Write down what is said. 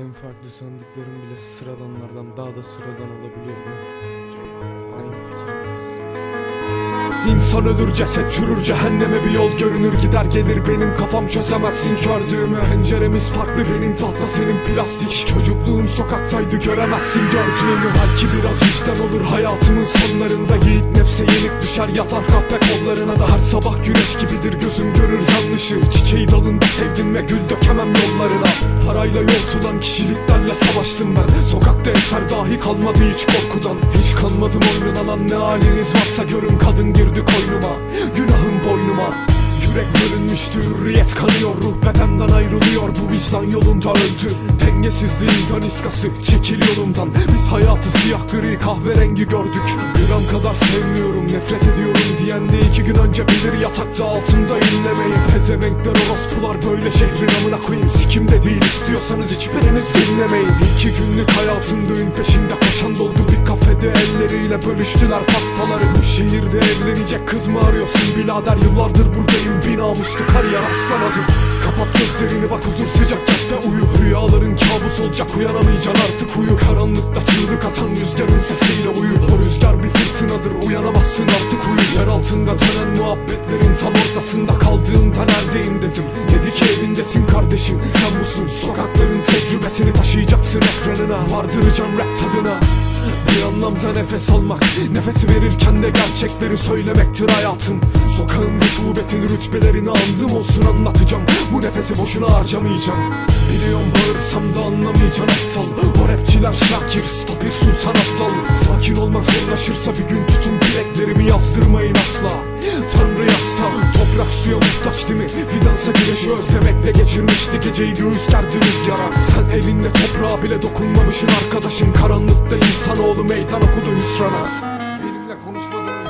En farklı sandıkların bile sıradanlardan daha da sıradan olabiliyor? Aynı fikirdeyiz. İnsan ölür ceset çürür cehenneme bir yol görünür gider gelir. Benim kafam çözemezsin gördüğümü Penceremiz farklı benim tahta senin plastik. Çocukluğum sokaktaydı göremezsin gördüğümü Belki biraz vicdan olur hayatımın sonlarında Yiğit nefse yenik düşer yatar kahpe kollarına da. Her sabah güneş gibidir gözüm görür yanlışı. Çiçeği dalında sevdim ve gül dökemem yollarına. Parayla yoltulan kişiliklerle savaştım ben. Sokakta eser dahi kalmadı hiç korkudan. Hiç kanmadım oyunun alan ne haliniz varsa görün Kadın kanıyor Ruh bedenden ayrılıyor. Bu vicdan yolunda öldü Dengesizliğin daniskası. Çekil yolumdan Biz hayatı siyah gri kahverengi gördük. Gram kadar sevmiyorum nefret ediyorum diyen de iki gün önce bilir. Yatakta altında inlemeyi. Pezevenkler orospular böyle şehrin amına koyayım. Sikimde değil istiyorsanız hiçbiriniz dinlemeyin. İki günlük hayatım düğün peşinde koşan doldu bir kafede elleriyle bölüştüler pastaları. Şehirde evlenecek kız mı arıyorsun birader? Yıllardır buradayım bir namuslu kariyer rastlamadım. Kapat gözlerini bak huzur sıcak yat ve uyu. Rüyaların kabus olacak uyanamayacaksın artık uyu. Karanlıkta çığlık atan rüzgarın sesiyle uyu. O rüzgar bir fırtınadır uyanamazsın artık uyu. Yer altında dönen muhabbetlerin tam ortasında kaldığımda neredeyim dedim. Dedi ki evindesin kardeşim sen busun. Sokakların tecrübesini taşıyacaksın ekranına. Vardıracaksın rap tadına bir anlamda nefes almak. Nefesi verirken de gerçekleri söylemektir hayatım. Sokağın rutubetin rütbelerini andım olsun anlatacağım. Bu nefesi boşuna harcamayacağım. Biliyorum bağırsam da anlamayacaksın aptal. O rapçiler Şakir, Stopir, Sultan Aptal Sakin olmak zorlaşırsa bir gün tutun bileklerimi yazdırmayın asla muhtaç değil mi? Fidansa güneşi özlemekle geçirmişti geceyi göğüs gerdi rüzgara. Sen elinle toprağa bile dokunmamışsın arkadaşım Karanlıkta insanoğlu meydan okudu hüsrana. Benimle konuşmadan